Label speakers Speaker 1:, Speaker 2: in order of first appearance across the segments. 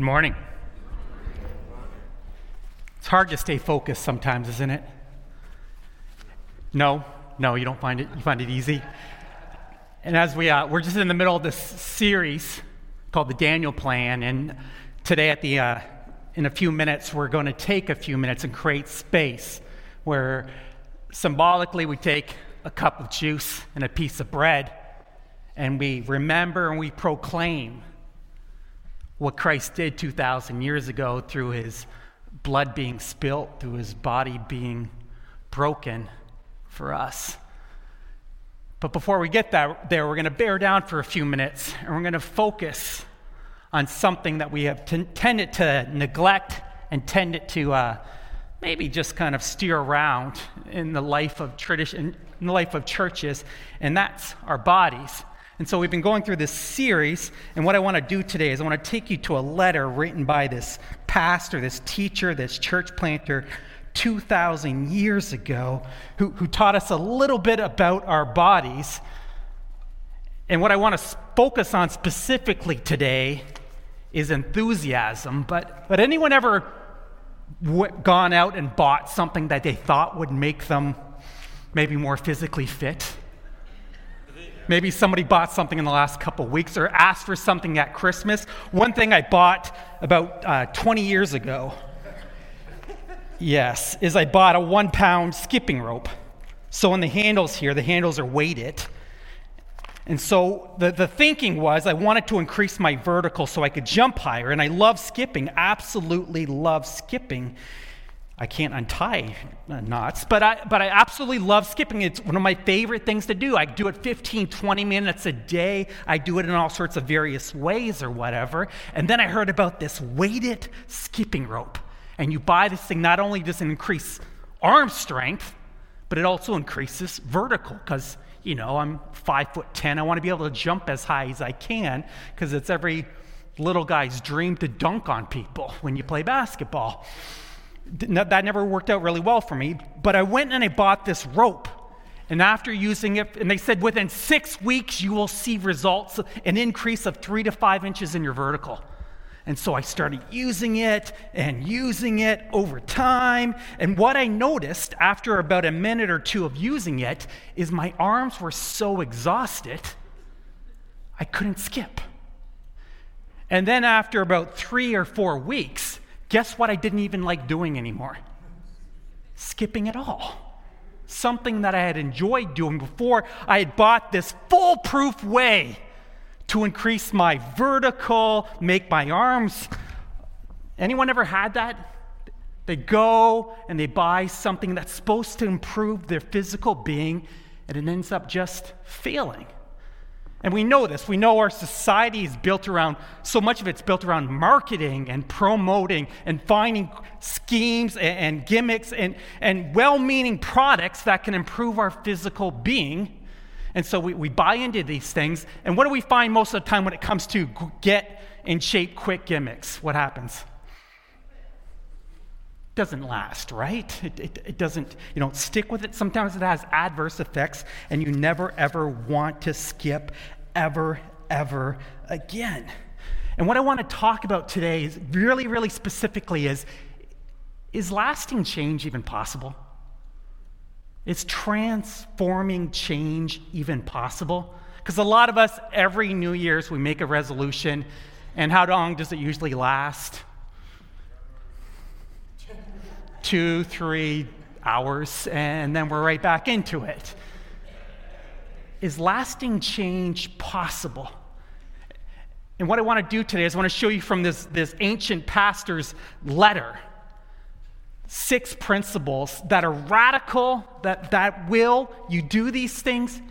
Speaker 1: Good morning. It's hard to stay focused sometimes, isn't it? No, no, you don't find it. You find it easy. And as we uh, we're just in the middle of this series called the Daniel Plan, and today at the uh, in a few minutes we're going to take a few minutes and create space where symbolically we take a cup of juice and a piece of bread, and we remember and we proclaim what Christ did 2,000 years ago through his blood being spilt, through his body being broken for us. But before we get that, there, we're going to bear down for a few minutes and we're going to focus on something that we have t- tended to neglect and tended to uh, maybe just kind of steer around in the life of tradition, in the life of churches, and that's our bodies. And so we've been going through this series, and what I want to do today is I want to take you to a letter written by this pastor, this teacher, this church planter 2,000 years ago who, who taught us a little bit about our bodies. And what I want to focus on specifically today is enthusiasm. But, but anyone ever w- gone out and bought something that they thought would make them maybe more physically fit? Maybe somebody bought something in the last couple weeks or asked for something at Christmas. One thing I bought about uh, 20 years ago, yes, is I bought a one pound skipping rope. So on the handles here, the handles are weighted. And so the, the thinking was I wanted to increase my vertical so I could jump higher. And I love skipping, absolutely love skipping. I can't untie uh, knots, but I, but I absolutely love skipping. It's one of my favorite things to do. I do it 15, 20 minutes a day. I do it in all sorts of various ways or whatever. And then I heard about this weighted skipping rope. And you buy this thing, not only does it increase arm strength, but it also increases vertical because, you know, I'm five foot 10. I want to be able to jump as high as I can because it's every little guy's dream to dunk on people when you play basketball that never worked out really well for me. But I went and I bought this rope. And after using it, and they said within six weeks you will see results, an increase of three to five inches in your vertical. And so I started using it and using it over time. And what I noticed after about a minute or two of using it is my arms were so exhausted, I couldn't skip. And then after about three or four weeks, Guess what I didn't even like doing anymore? Skipping it all. Something that I had enjoyed doing before. I had bought this foolproof way to increase my vertical, make my arms. Anyone ever had that? They go and they buy something that's supposed to improve their physical being, and it ends up just failing. And we know this. We know our society is built around, so much of it's built around marketing and promoting and finding schemes and, and gimmicks and, and well meaning products that can improve our physical being. And so we, we buy into these things. And what do we find most of the time when it comes to get in shape quick gimmicks? What happens? Doesn't last, right? It, it, it, doesn't, you don't stick with it. Sometimes it has adverse effects, and you never ever want to skip ever, ever again. And what I want to talk about today is really, really specifically is is lasting change even possible? Is transforming change even possible? Because a lot of us, every New Year's, we make a resolution, and how long does it usually last? Two, three hours, and then we're right back into it. Is lasting change possible? And what I want to do today is I want to show you from this, this ancient pastor's letter six principles that are radical, that, that will, you do these things,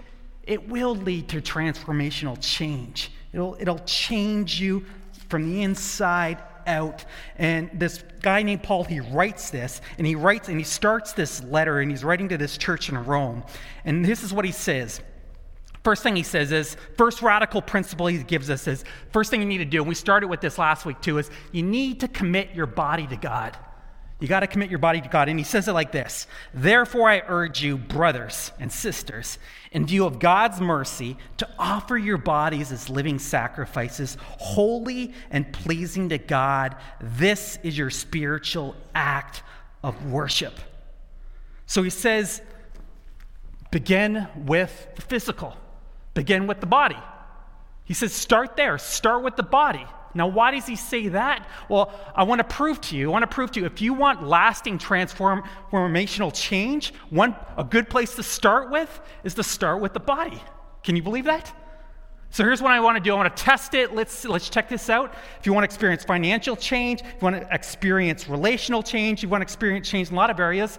Speaker 1: it will lead to transformational change. It'll, it'll change you from the inside out. And this guy named Paul, he writes this, and he writes and he starts this letter, and he's writing to this church in Rome. And this is what he says. First thing he says is, first radical principle he gives us is, first thing you need to do, and we started with this last week too, is you need to commit your body to God. You got to commit your body to God. And he says it like this Therefore, I urge you, brothers and sisters, in view of God's mercy, to offer your bodies as living sacrifices, holy and pleasing to God. This is your spiritual act of worship. So he says, begin with the physical, begin with the body. He says, start there, start with the body. Now, why does he say that? Well, I want to prove to you, I want to prove to you, if you want lasting transformational change, one, a good place to start with is to start with the body. Can you believe that? So here's what I want to do. I want to test it. Let's, let's check this out. If you want to experience financial change, if you want to experience relational change, you want to experience change in a lot of areas,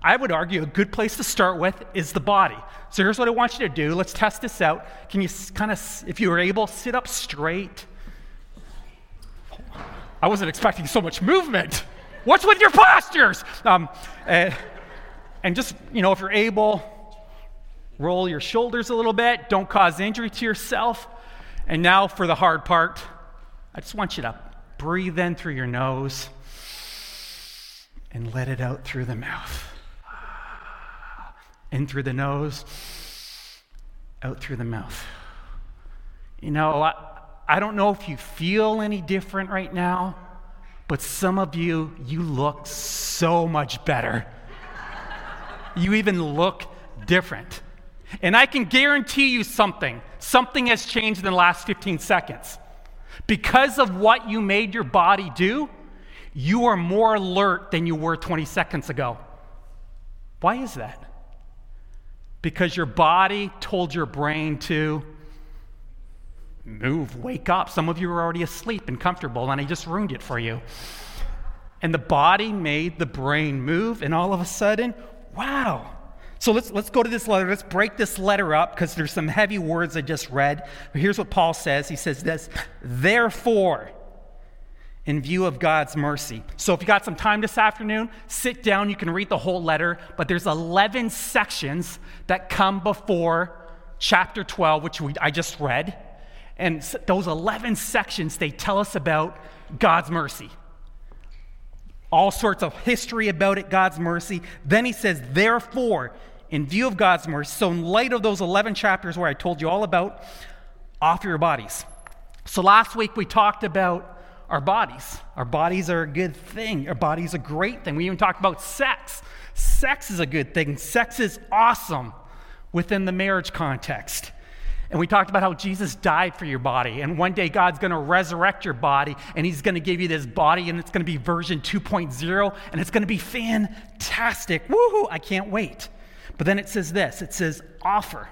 Speaker 1: I would argue a good place to start with is the body. So here's what I want you to do. Let's test this out. Can you kind of, if you are able, sit up straight? I wasn't expecting so much movement. What's with your postures? Um, and, and just, you know, if you're able, roll your shoulders a little bit. Don't cause injury to yourself. And now for the hard part, I just want you to breathe in through your nose and let it out through the mouth. In through the nose, out through the mouth. You know, I don't know if you feel any different right now, but some of you, you look so much better. you even look different. And I can guarantee you something something has changed in the last 15 seconds. Because of what you made your body do, you are more alert than you were 20 seconds ago. Why is that? Because your body told your brain to move, wake up. Some of you are already asleep and comfortable, and I just ruined it for you. And the body made the brain move, and all of a sudden, wow. So let's, let's go to this letter. Let's break this letter up because there's some heavy words I just read. But here's what Paul says He says this Therefore, in view of God's mercy. So if you got some time this afternoon, sit down. You can read the whole letter, but there's 11 sections that come before chapter 12, which we, I just read. And those 11 sections, they tell us about God's mercy. All sorts of history about it, God's mercy. Then he says, therefore, in view of God's mercy, so in light of those 11 chapters where I told you all about, offer your bodies. So last week we talked about our bodies. Our bodies are a good thing. Our bodies are a great thing. We even talked about sex. Sex is a good thing. Sex is awesome within the marriage context. And we talked about how Jesus died for your body. And one day God's going to resurrect your body and he's going to give you this body and it's going to be version 2.0 and it's going to be fantastic. Woohoo! I can't wait. But then it says this it says offer.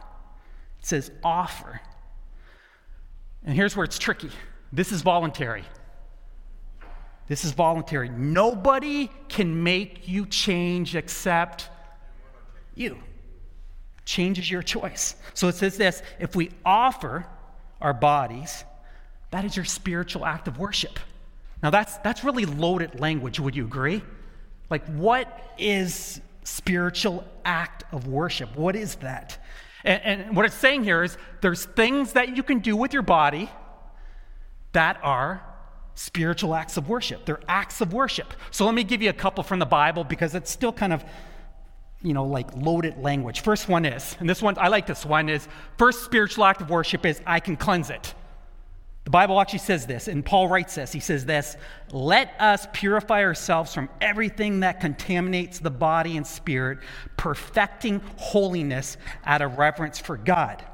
Speaker 1: It says offer. And here's where it's tricky this is voluntary. This is voluntary. Nobody can make you change except you changes your choice. So it says this if we offer our bodies, that is your spiritual act of worship. Now, that's, that's really loaded language, would you agree? Like, what is spiritual act of worship? What is that? And, and what it's saying here is there's things that you can do with your body that are spiritual acts of worship. They're acts of worship. So let me give you a couple from the Bible because it's still kind of you know, like loaded language. First one is, and this one, I like this one, is first spiritual act of worship is I can cleanse it. The Bible actually says this, and Paul writes this. He says this Let us purify ourselves from everything that contaminates the body and spirit, perfecting holiness out of reverence for God.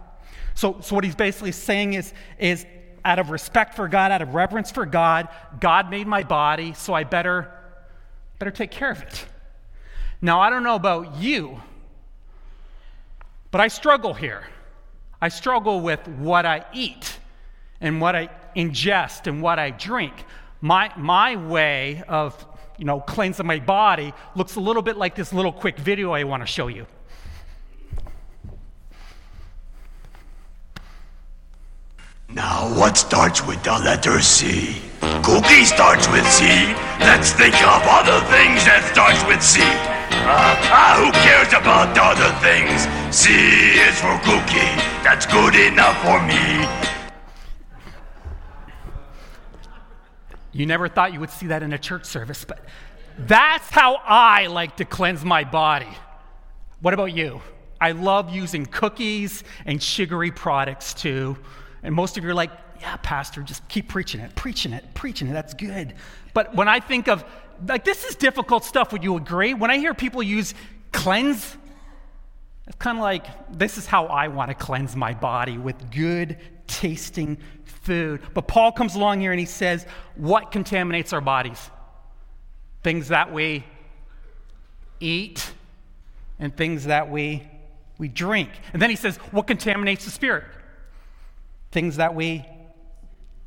Speaker 1: So, so what he's basically saying is, is out of respect for God, out of reverence for God, God made my body, so I better, better take care of it. Now, I don't know about you, but I struggle here. I struggle with what I eat and what I ingest and what I drink. My, my way of you know, cleansing my body looks a little bit like this little quick video I want to show you.
Speaker 2: Now, what starts with the letter C? Cookie starts with C. Let's think of other things that starts with C. Uh, ah, who cares about other things? C is for cookie. That's good enough for me.
Speaker 1: You never thought you would see that in a church service, but That's how I like to cleanse my body. What about you? I love using cookies and sugary products too. And most of you are like, yeah, Pastor, just keep preaching it, preaching it, preaching it. That's good. But when I think of, like, this is difficult stuff, would you agree? When I hear people use cleanse, it's kind of like, this is how I want to cleanse my body with good tasting food. But Paul comes along here and he says, what contaminates our bodies? Things that we eat and things that we, we drink. And then he says, what contaminates the spirit? Things that we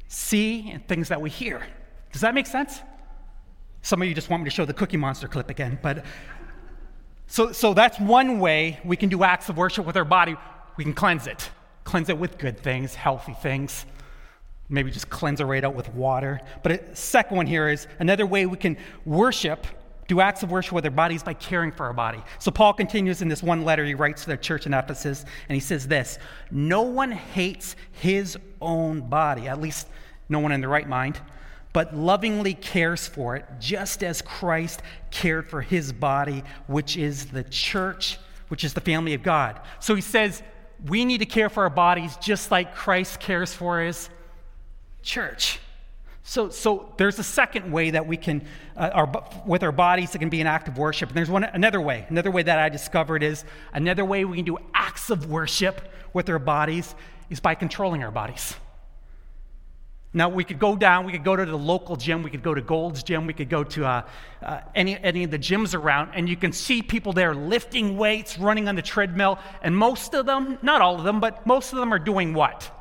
Speaker 1: see and things that we hear. Does that make sense? Some of you just want me to show the Cookie Monster clip again, but so, so that's one way we can do acts of worship with our body. We can cleanse it, cleanse it with good things, healthy things. Maybe just cleanse it right out with water. But a second one here is another way we can worship, do acts of worship with our bodies by caring for our body. So Paul continues in this one letter he writes to the church in Ephesus, and he says this No one hates his own body, at least no one in the right mind, but lovingly cares for it, just as Christ cared for his body, which is the church, which is the family of God. So he says, we need to care for our bodies just like Christ cares for his church. So, so there's a second way that we can, uh, our, with our bodies, it can be an act of worship. And there's one, another way. Another way that I discovered is another way we can do acts of worship with our bodies is by controlling our bodies. Now, we could go down, we could go to the local gym, we could go to Gold's Gym, we could go to uh, uh, any, any of the gyms around, and you can see people there lifting weights, running on the treadmill, and most of them, not all of them, but most of them are doing what?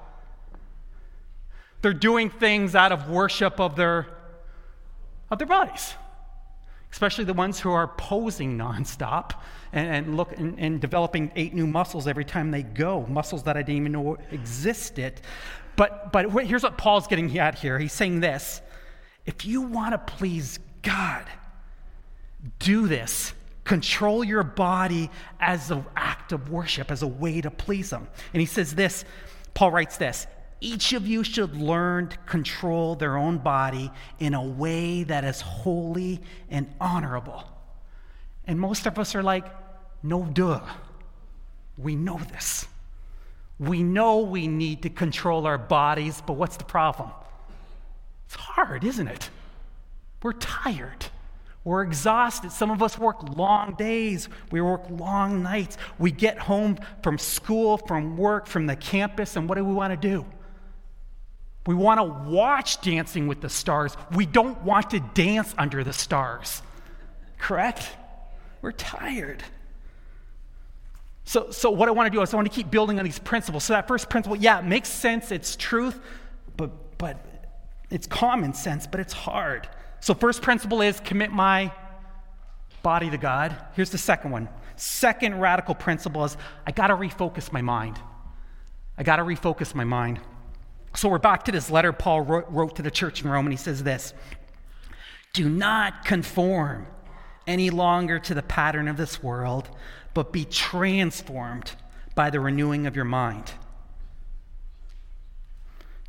Speaker 1: They're doing things out of worship of their, of their bodies, especially the ones who are posing nonstop and, and look and, and developing eight new muscles every time they go, muscles that I didn't even know existed. But, but here's what Paul's getting at here. He's saying this if you want to please God, do this. Control your body as an act of worship, as a way to please Him. And he says this Paul writes this each of you should learn to control their own body in a way that is holy and honorable. And most of us are like, no, duh. We know this. We know we need to control our bodies, but what's the problem? It's hard, isn't it? We're tired. We're exhausted. Some of us work long days. We work long nights. We get home from school, from work, from the campus, and what do we want to do? We want to watch Dancing with the Stars. We don't want to dance under the stars. Correct? We're tired. So, so what I want to do is I want to keep building on these principles. So that first principle, yeah, it makes sense, it's truth, but but it's common sense, but it's hard. So first principle is commit my body to God. Here's the second one. Second radical principle is I got to refocus my mind. I got to refocus my mind. So we're back to this letter Paul wrote, wrote to the church in Rome, and he says this Do not conform any longer to the pattern of this world but be transformed by the renewing of your mind.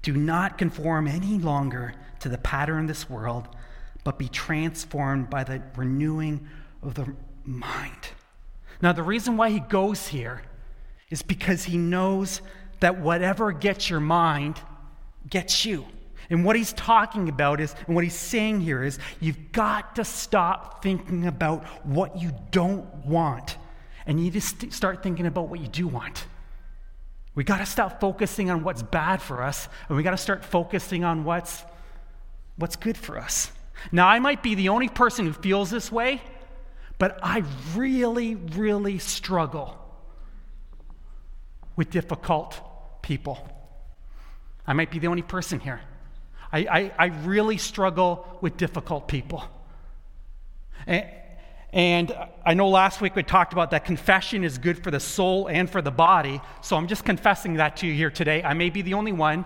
Speaker 1: Do not conform any longer to the pattern of this world, but be transformed by the renewing of the mind. Now, the reason why he goes here is because he knows that whatever gets your mind gets you. And what he's talking about is, and what he's saying here is, you've got to stop thinking about what you don't want and you just start thinking about what you do want. We got to stop focusing on what's bad for us, and we got to start focusing on what's, what's good for us. Now, I might be the only person who feels this way, but I really, really struggle with difficult people. I might be the only person here. I, I, I really struggle with difficult people. And, and I know last week we talked about that confession is good for the soul and for the body. So I'm just confessing that to you here today. I may be the only one,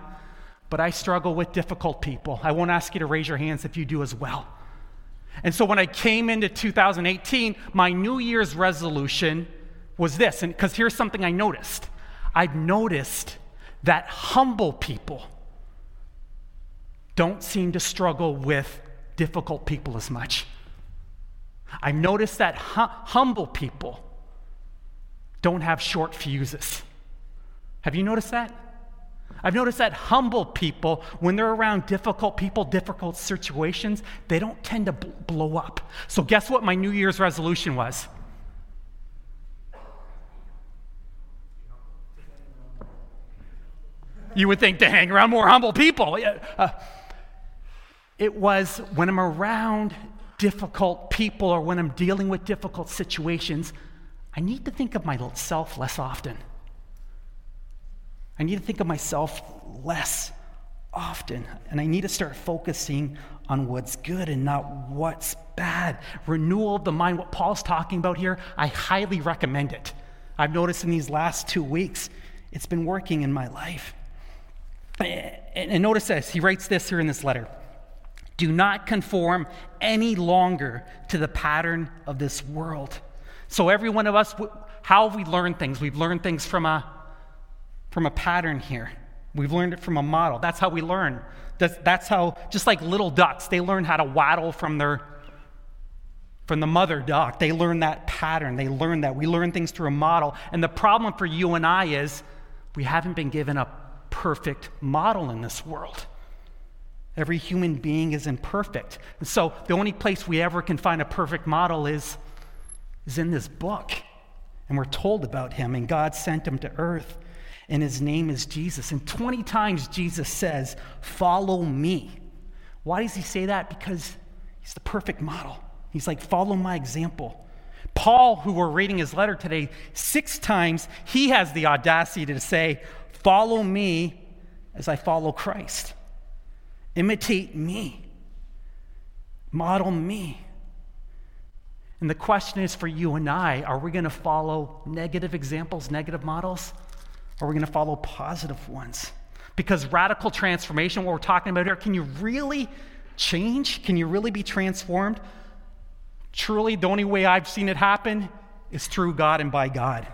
Speaker 1: but I struggle with difficult people. I won't ask you to raise your hands if you do as well. And so when I came into 2018, my New Year's resolution was this. And because here's something I noticed I've noticed that humble people don't seem to struggle with difficult people as much. I've noticed that hum- humble people don't have short fuses. Have you noticed that? I've noticed that humble people, when they're around difficult people, difficult situations, they don't tend to bl- blow up. So, guess what my New Year's resolution was? You would think to hang around more humble people. Uh, it was when I'm around difficult people or when I'm dealing with difficult situations, I need to think of myself less often. I need to think of myself less often. And I need to start focusing on what's good and not what's bad. Renewal of the mind, what Paul's talking about here, I highly recommend it. I've noticed in these last two weeks, it's been working in my life. And notice this, he writes this here in this letter Do not conform any longer to the pattern of this world. So, every one of us, how we learned things? We've learned things from a, from a pattern here. We've learned it from a model. That's how we learn. That's, that's how, just like little ducks, they learn how to waddle from their from the mother duck. They learn that pattern. They learn that. We learn things through a model. And the problem for you and I is we haven't been given a perfect model in this world. Every human being is imperfect. And so the only place we ever can find a perfect model is, is in this book. And we're told about him, and God sent him to earth, and his name is Jesus. And 20 times Jesus says, Follow me. Why does he say that? Because he's the perfect model. He's like, Follow my example. Paul, who we're reading his letter today, six times he has the audacity to say, Follow me as I follow Christ. Imitate me. Model me. And the question is for you and I are we going to follow negative examples, negative models? Or are we going to follow positive ones? Because radical transformation, what we're talking about here, can you really change? Can you really be transformed? Truly, the only way I've seen it happen is through God and by God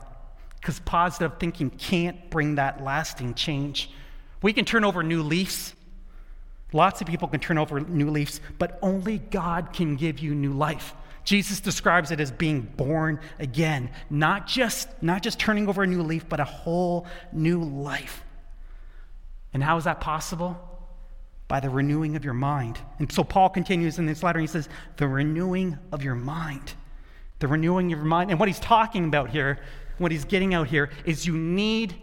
Speaker 1: because positive thinking can't bring that lasting change. We can turn over new leaves. Lots of people can turn over new leaves, but only God can give you new life. Jesus describes it as being born again, not just, not just turning over a new leaf, but a whole new life. And how is that possible? By the renewing of your mind. And so Paul continues in this letter, he says, the renewing of your mind. The renewing of your mind. And what he's talking about here what he's getting out here is you need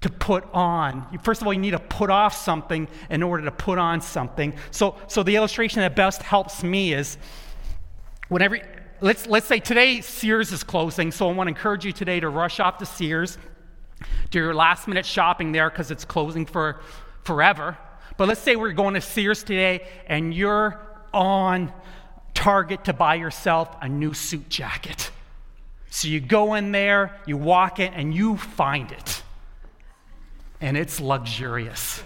Speaker 1: to put on. First of all, you need to put off something in order to put on something. So, so the illustration that best helps me is whenever, let's, let's say today Sears is closing, so I want to encourage you today to rush off to Sears, do your last minute shopping there because it's closing for forever. But let's say we're going to Sears today and you're on target to buy yourself a new suit jacket. So you go in there, you walk in, and you find it. And it's luxurious.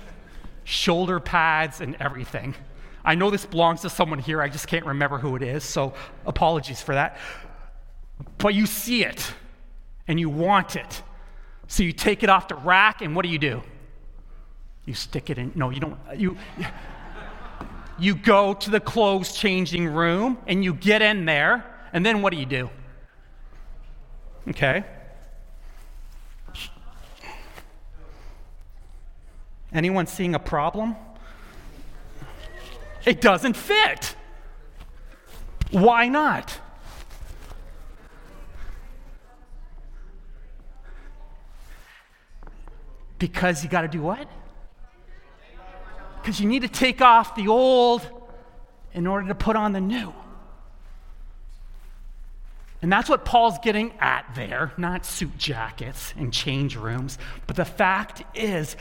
Speaker 1: Shoulder pads and everything. I know this belongs to someone here, I just can't remember who it is, so apologies for that. But you see it and you want it. So you take it off the rack, and what do you do? You stick it in. No, you don't. You, you go to the clothes changing room and you get in there, and then what do you do? Okay? Anyone seeing a problem? It doesn't fit. Why not? Because you got to do what? Because you need to take off the old in order to put on the new. And that's what Paul's getting at there, not suit jackets and change rooms. But the fact is,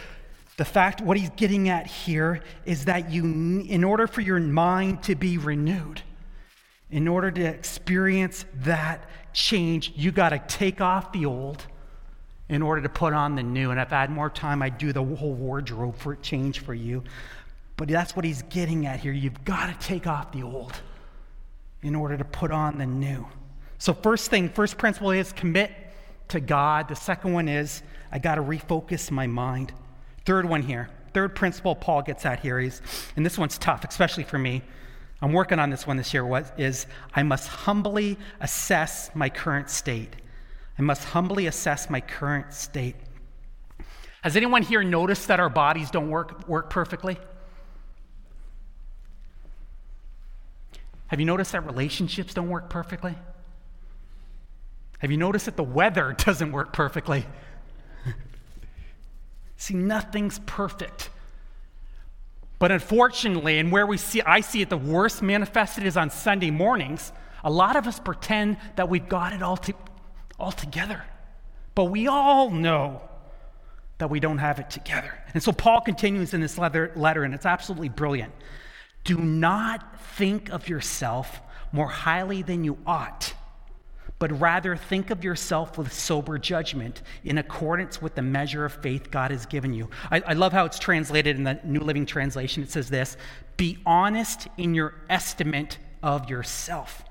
Speaker 1: the fact, what he's getting at here is that you, in order for your mind to be renewed, in order to experience that change, you got to take off the old in order to put on the new. And if I had more time, I'd do the whole wardrobe for change for you. But that's what he's getting at here. You've got to take off the old in order to put on the new. So, first thing, first principle is commit to God. The second one is I got to refocus my mind. Third one here, third principle Paul gets at here is, and this one's tough, especially for me. I'm working on this one this year, what is I must humbly assess my current state. I must humbly assess my current state. Has anyone here noticed that our bodies don't work, work perfectly? Have you noticed that relationships don't work perfectly? Have you noticed that the weather doesn't work perfectly? See, nothing's perfect. But unfortunately, and where we see I see it the worst manifested is on Sunday mornings, a lot of us pretend that we've got it all, to, all together. But we all know that we don't have it together. And so Paul continues in this letter, letter and it's absolutely brilliant. Do not think of yourself more highly than you ought but rather think of yourself with sober judgment in accordance with the measure of faith God has given you. I, I, love how it's translated in the New Living Translation. It says this Be honest in your estimate of yourself.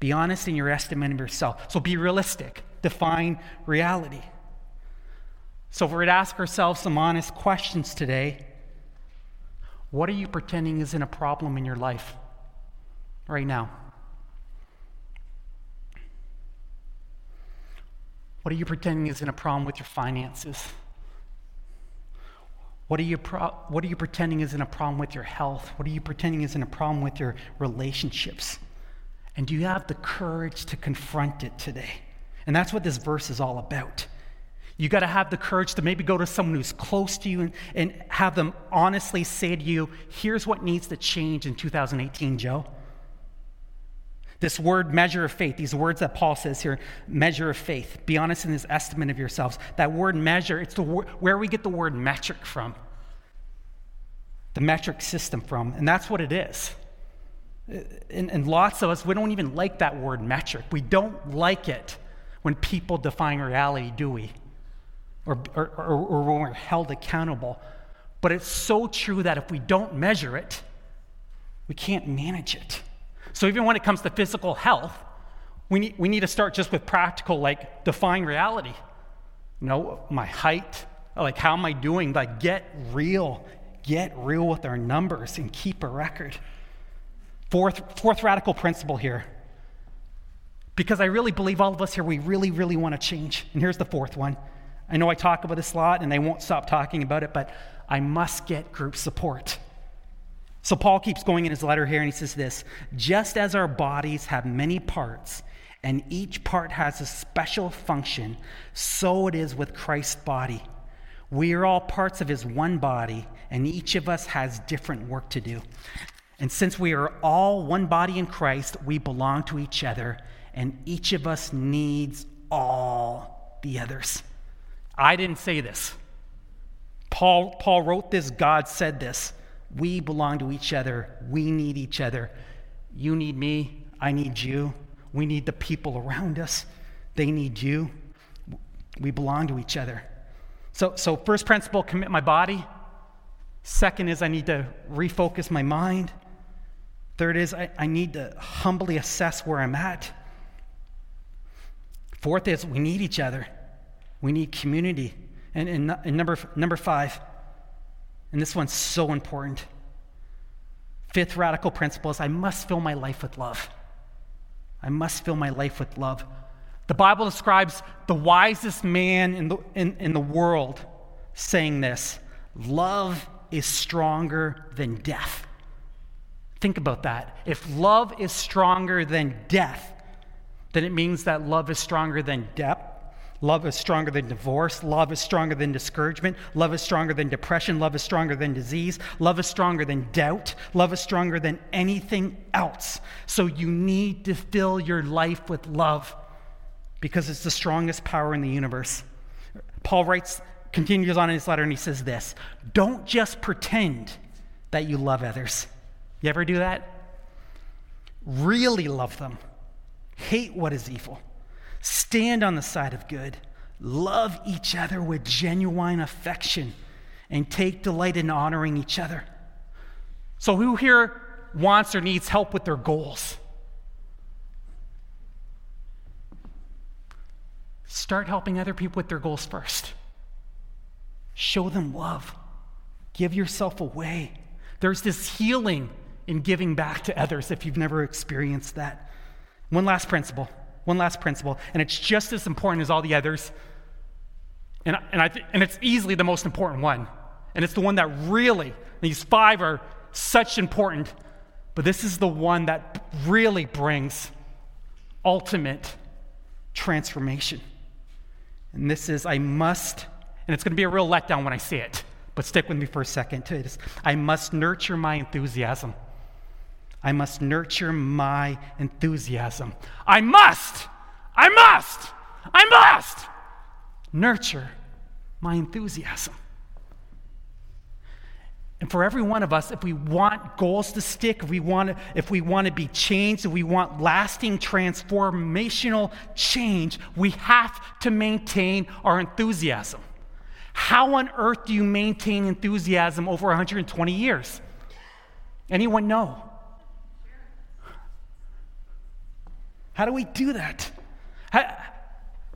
Speaker 1: Be honest in your estimate of yourself. So be realistic, define reality. So, if we're to ask ourselves some honest questions today, what are you pretending isn't a problem in your life right now? What are you pretending isn't a problem with your finances? What are, you pro- what are you pretending isn't a problem with your health? What are you pretending isn't a problem with your relationships? And do you have the courage to confront it today? And that's what this verse is all about. You got to have the courage to maybe go to someone who's close to you and, and have them honestly say to you, here's what needs to change in 2018, Joe. This word measure of faith, these words that Paul says here, measure of faith. Be honest in this estimate of yourselves. That word measure, it's the, where we get the word metric from. The metric system from. And that's what it is. And, and lots of us, we don't even like that word metric. We don't like it when people define reality, do we? Or, or, or, or when we're held accountable. But it's so true that if we don't measure it, we can't manage it. So even when it comes to physical health, we need, we need to start just with practical, like define reality. You know, my height, like how am I doing? Like get real, get real with our numbers and keep a record. Fourth, fourth radical principle here. Because I really believe all of us here, we really, really want to change. And here's the fourth one. I know I talk about this a lot and they won't stop talking about it, but I must get group support. So Paul keeps going in his letter here and he says this just as our bodies have many parts and each part has a special function, so it is with Christ's body. We are all parts of his one body, and each of us has different work to do. And since we are all one body in Christ, we belong to each other, and each of us needs all the others. I didn't say this. Paul, Paul wrote this, God said this. We belong to each other. We need each other. You need me. I need you. We need the people around us. They need you. We belong to each other. So, so first principle, commit my body. Second is I need to refocus my mind. Third is I, I need to humbly assess where I'm at. Fourth is we need each other. We need community. And, and, and number, number five, and this one's so important. Fifth radical principle is I must fill my life with love. I must fill my life with love. The Bible describes the wisest man in the, in, in the world saying this love is stronger than death. Think about that. If love is stronger than death, then it means that love is stronger than death, Love is stronger than divorce. Love is stronger than discouragement. Love is stronger than depression. Love is stronger than disease. Love is stronger than doubt. Love is stronger than anything else. So you need to fill your life with love because it's the strongest power in the universe. Paul writes, continues on in his letter, and he says this Don't just pretend that you love others. You ever do that? Really love them. Hate what is evil Stand on the side of good. Love each other with genuine affection and take delight in honoring each other. So, who here wants or needs help with their goals? Start helping other people with their goals first. Show them love. Give yourself away. There's this healing in giving back to others if you've never experienced that. One last principle, one last principle, and it's just as important as all the others. And, and, I th- and it's easily the most important one. And it's the one that really, these five are such important, but this is the one that really brings ultimate transformation. And this is, I must, and it's going to be a real letdown when I say it, but stick with me for a second. I must nurture my enthusiasm. I must nurture my enthusiasm. I must, I must, I must nurture my enthusiasm. And for every one of us, if we want goals to stick, if we want to, if we want to be changed, if we want lasting transformational change, we have to maintain our enthusiasm. How on earth do you maintain enthusiasm over 120 years? Anyone know? How do we do that?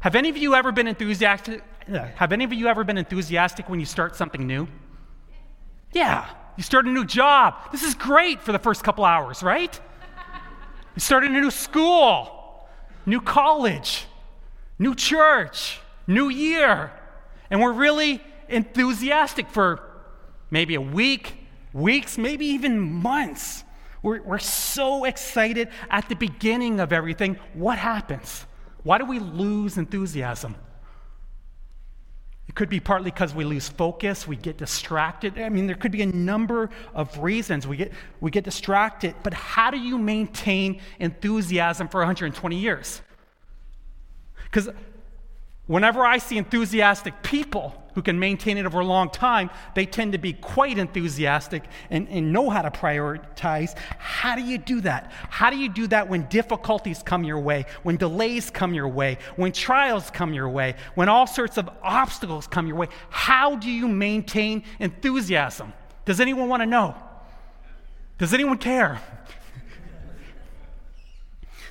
Speaker 1: Have any of you ever been enthusiastic? Have any of you ever been enthusiastic when you start something new? Yeah, you start a new job. This is great for the first couple hours, right? You start a new school, new college, new church, new year. And we're really enthusiastic for maybe a week, weeks, maybe even months. We're, we're so excited at the beginning of everything. What happens? Why do we lose enthusiasm? It could be partly because we lose focus, we get distracted. I mean, there could be a number of reasons we get, we get distracted. But how do you maintain enthusiasm for 120 years? Because whenever I see enthusiastic people, who can maintain it over a long time, they tend to be quite enthusiastic and, and know how to prioritize. How do you do that? How do you do that when difficulties come your way, when delays come your way, when trials come your way, when all sorts of obstacles come your way? How do you maintain enthusiasm? Does anyone want to know? Does anyone care?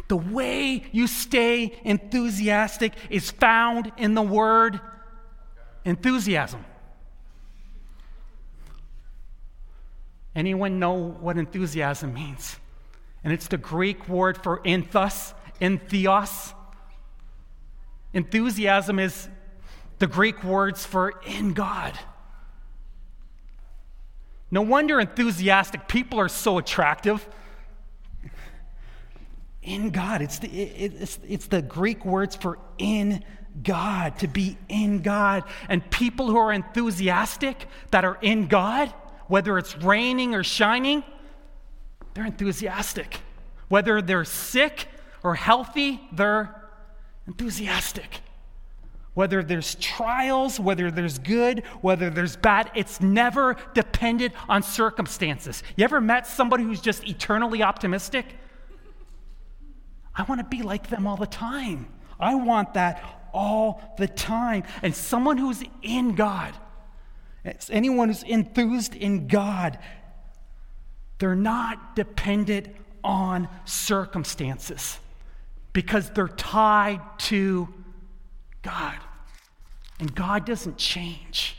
Speaker 1: The way you stay enthusiastic is found in the Word enthusiasm. Anyone know what enthusiasm means? And it's the Greek word for enthos, entheos. Enthusiasm is the Greek words for in God. No wonder enthusiastic people are so attractive. In God, it's the, it's, it's the Greek words for in God, to be in God. And people who are enthusiastic, that are in God, whether it's raining or shining, they're enthusiastic. Whether they're sick or healthy, they're enthusiastic. Whether there's trials, whether there's good, whether there's bad, it's never dependent on circumstances. You ever met somebody who's just eternally optimistic? I want to be like them all the time. I want that all the time. And someone who's in God, it's anyone who's enthused in God, they're not dependent on circumstances because they're tied to God. And God doesn't change.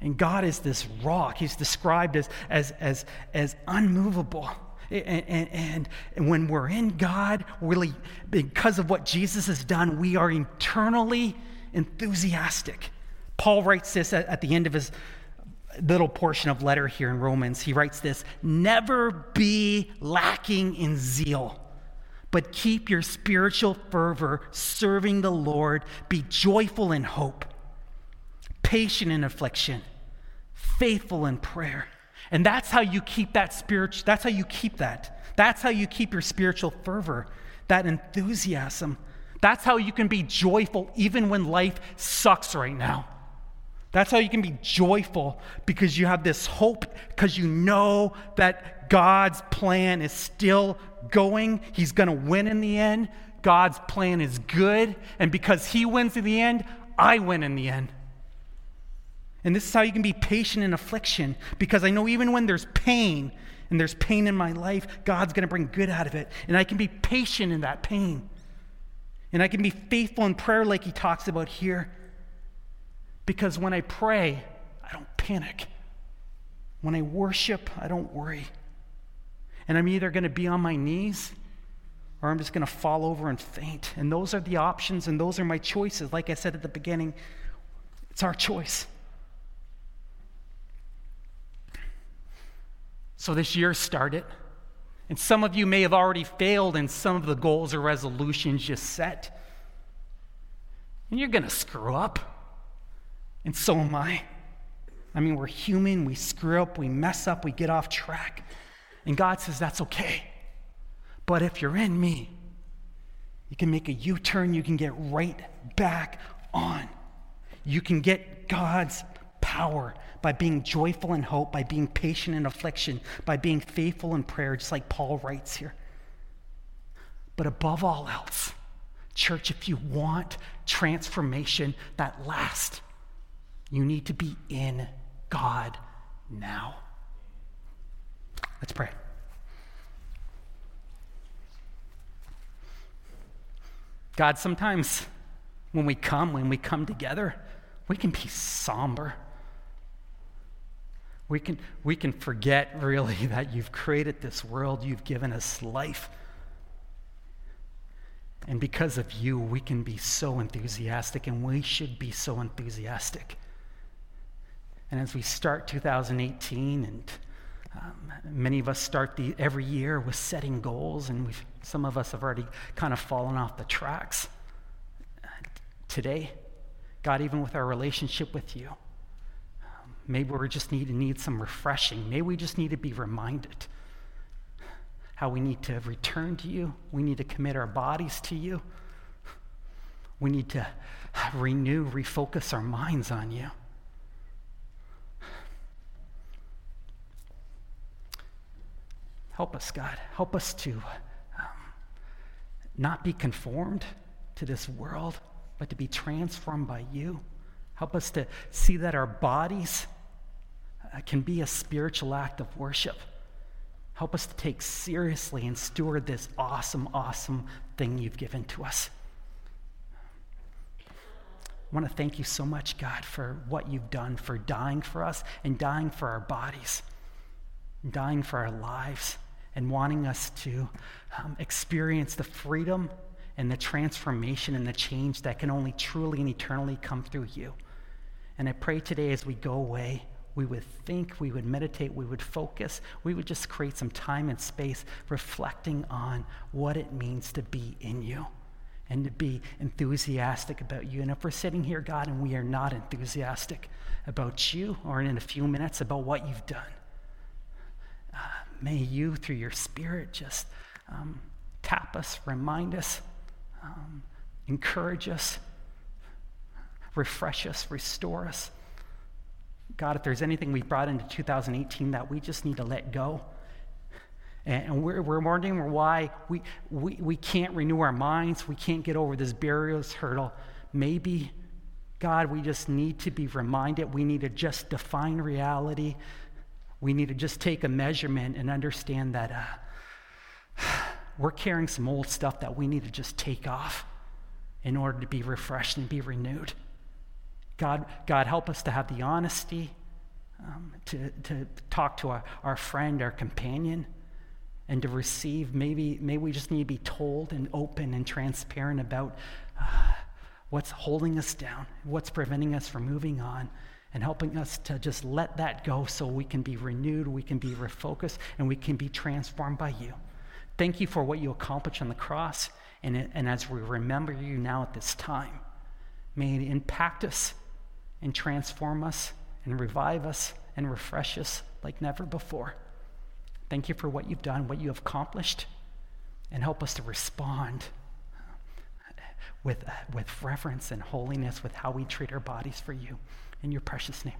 Speaker 1: And God is this rock. He's described as, as, as, as unmovable. And, and, and, when we're in God, really, because of what Jesus has done, we are eternally enthusiastic. Paul writes this at, at the end of his little portion of letter here in Romans. He writes this Never be lacking in zeal, but keep your spiritual fervor serving the Lord. Be joyful in hope, patient in affliction, faithful in prayer. And that's how you keep that spiritual, that's how you keep that. That's how you keep your spiritual fervor, that enthusiasm. That's how you can be joyful even when life sucks right now. That's how you can be joyful because you have this hope, because you know that God's plan is still going. He's going to win in the end. God's plan is good. And because He wins in the end, I win in the end. And this is how you can be patient in affliction because I know even when there's pain and there's pain in my life, God's going to bring good out of it. And I can be patient in that pain. And I can be faithful in prayer, like he talks about here. Because when I pray, I don't panic. When I worship, I don't worry. And I'm either going to be on my knees or I'm just going to fall over and faint. And those are the options and those are my choices. Like I said at the beginning, it's our choice. So this year started, and some of you may have already failed in some of the goals or resolutions you set. And you're going to screw up. And so am I. I mean, we're human, we screw up, we mess up, we get off track. And God says that's okay. But if you're in me, you can make a U turn, you can get right back on. You can get God's power by being joyful in hope, by being patient in affliction, by being faithful in prayer, just like Paul writes here. But above all else, church, if you want transformation that lasts, you need to be in God now. Let's pray. God, sometimes when we come, when we come together, we can be somber. We can, we can forget really that you've created this world, you've given us life. And because of you, we can be so enthusiastic, and we should be so enthusiastic. And as we start 2018, and um, many of us start the, every year with setting goals, and some of us have already kind of fallen off the tracks. Today, God, even with our relationship with you, maybe we just need to need some refreshing. Maybe we just need to be reminded how we need to return to you. We need to commit our bodies to you. We need to renew, refocus our minds on you. Help us, God. Help us to um, not be conformed to this world, but to be transformed by you. Help us to see that our bodies can be a spiritual act of worship. Help us to take seriously and steward this awesome, awesome thing you've given to us. I want to thank you so much, God, for what you've done, for dying for us and dying for our bodies, dying for our lives and wanting us to um, experience the freedom and the transformation and the change that can only truly and eternally come through you. And I pray today as we go away, we would think, we would meditate, we would focus, we would just create some time and space reflecting on what it means to be in you and to be enthusiastic about you. And if we're sitting here, God, and we are not enthusiastic about you or in a few minutes about what you've done, uh, may you, through your Spirit, just um, tap us, remind us, um, encourage us, refresh us, restore us. God, if there's anything we brought into 2018 that we just need to let go, and we're, we're wondering why we, we, we can't renew our minds, we can't get over this barriers hurdle, maybe, God, we just need to be reminded, we need to just define reality, we need to just take a measurement and understand that uh, we're carrying some old stuff that we need to just take off in order to be refreshed and be renewed. God, God help us to have the honesty um, to, to talk to our, our friend, our companion, and to receive. Maybe, maybe we just need to be told and open and transparent about uh, what's holding us down, what's preventing us from moving on and helping us to just let that go so we can be renewed, we can be refocused, and we can be transformed by you. Thank you for what you accomplished on the cross. And, and as we remember you now at this time, may it impact us and transform us and revive us and refresh us like never before. Thank you for what you've done, what you have accomplished, and help us to respond with, with reverence and holiness with how we treat our bodies for you. In your precious name.